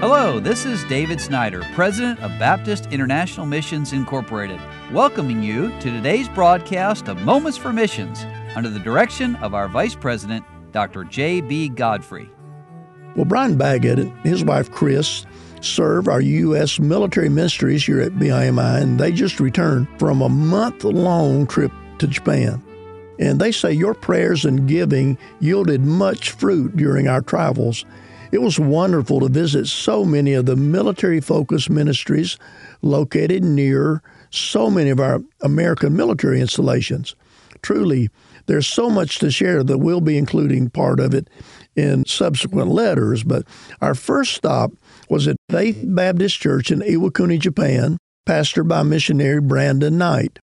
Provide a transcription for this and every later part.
Hello, this is David Snyder, President of Baptist International Missions Incorporated, welcoming you to today's broadcast of Moments for Missions under the direction of our Vice President, Dr. J.B. Godfrey. Well, Brian Baggett and his wife Chris serve our U.S. military ministries here at BIMI, and they just returned from a month long trip to Japan. And they say your prayers and giving yielded much fruit during our travels. It was wonderful to visit so many of the military focused ministries located near so many of our American military installations. Truly, there's so much to share that we'll be including part of it in subsequent letters. But our first stop was at Faith Baptist Church in Iwakuni, Japan, pastored by missionary Brandon Knight.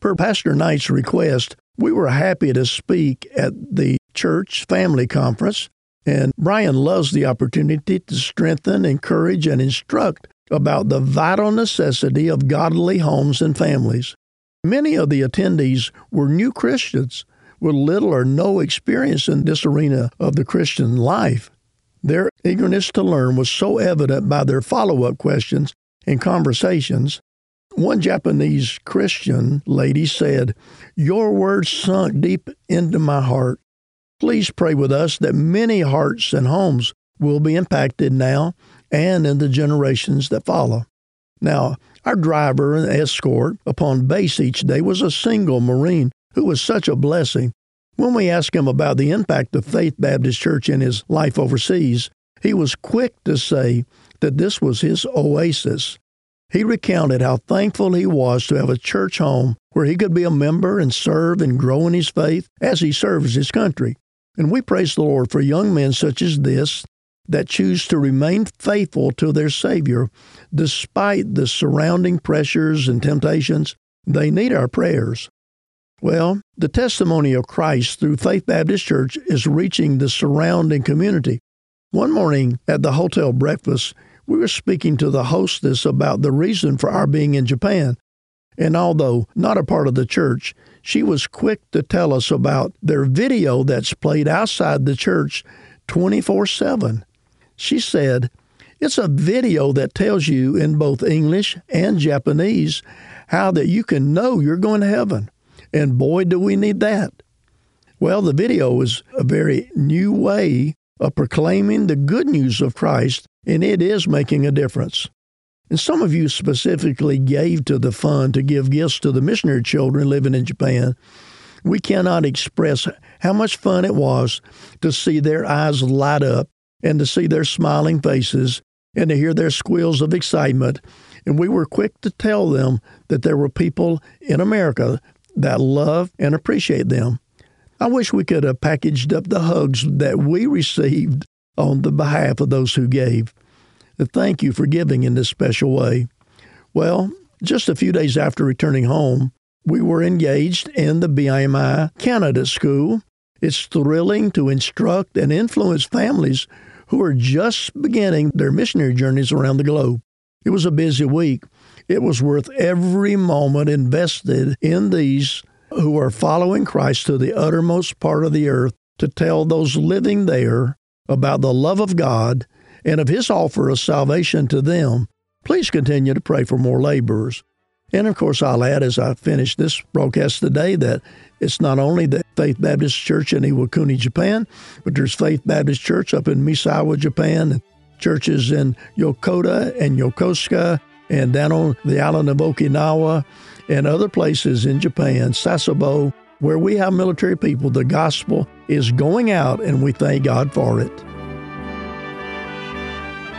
Per Pastor Knight's request, we were happy to speak at the church family conference and Brian loves the opportunity to strengthen, encourage, and instruct about the vital necessity of godly homes and families. Many of the attendees were new Christians with little or no experience in this arena of the Christian life. Their eagerness to learn was so evident by their follow up questions and conversations. One Japanese Christian lady said, Your words sunk deep into my heart. Please pray with us that many hearts and homes will be impacted now and in the generations that follow. Now, our driver and escort upon base each day was a single Marine who was such a blessing. When we asked him about the impact of Faith Baptist Church in his life overseas, he was quick to say that this was his oasis. He recounted how thankful he was to have a church home where he could be a member and serve and grow in his faith as he serves his country. And we praise the Lord for young men such as this that choose to remain faithful to their Savior despite the surrounding pressures and temptations. They need our prayers. Well, the testimony of Christ through Faith Baptist Church is reaching the surrounding community. One morning at the hotel breakfast, we were speaking to the hostess about the reason for our being in Japan. And although not a part of the church, she was quick to tell us about their video that's played outside the church 24 7. She said, It's a video that tells you in both English and Japanese how that you can know you're going to heaven. And boy, do we need that. Well, the video is a very new way of proclaiming the good news of Christ, and it is making a difference. And some of you specifically gave to the fund to give gifts to the missionary children living in Japan. We cannot express how much fun it was to see their eyes light up and to see their smiling faces and to hear their squeals of excitement. And we were quick to tell them that there were people in America that love and appreciate them. I wish we could have packaged up the hugs that we received on the behalf of those who gave thank you for giving in this special way. Well, just a few days after returning home, we were engaged in the BIMI Candidate School. It's thrilling to instruct and influence families who are just beginning their missionary journeys around the globe. It was a busy week. It was worth every moment invested in these who are following Christ to the uttermost part of the earth to tell those living there about the love of God and of his offer of salvation to them, please continue to pray for more laborers. And of course, I'll add as I finish this broadcast today that it's not only the Faith Baptist Church in Iwakuni, Japan, but there's Faith Baptist Church up in Misawa, Japan, and churches in Yokota and Yokosuka, and down on the island of Okinawa, and other places in Japan, Sasebo, where we have military people. The gospel is going out, and we thank God for it.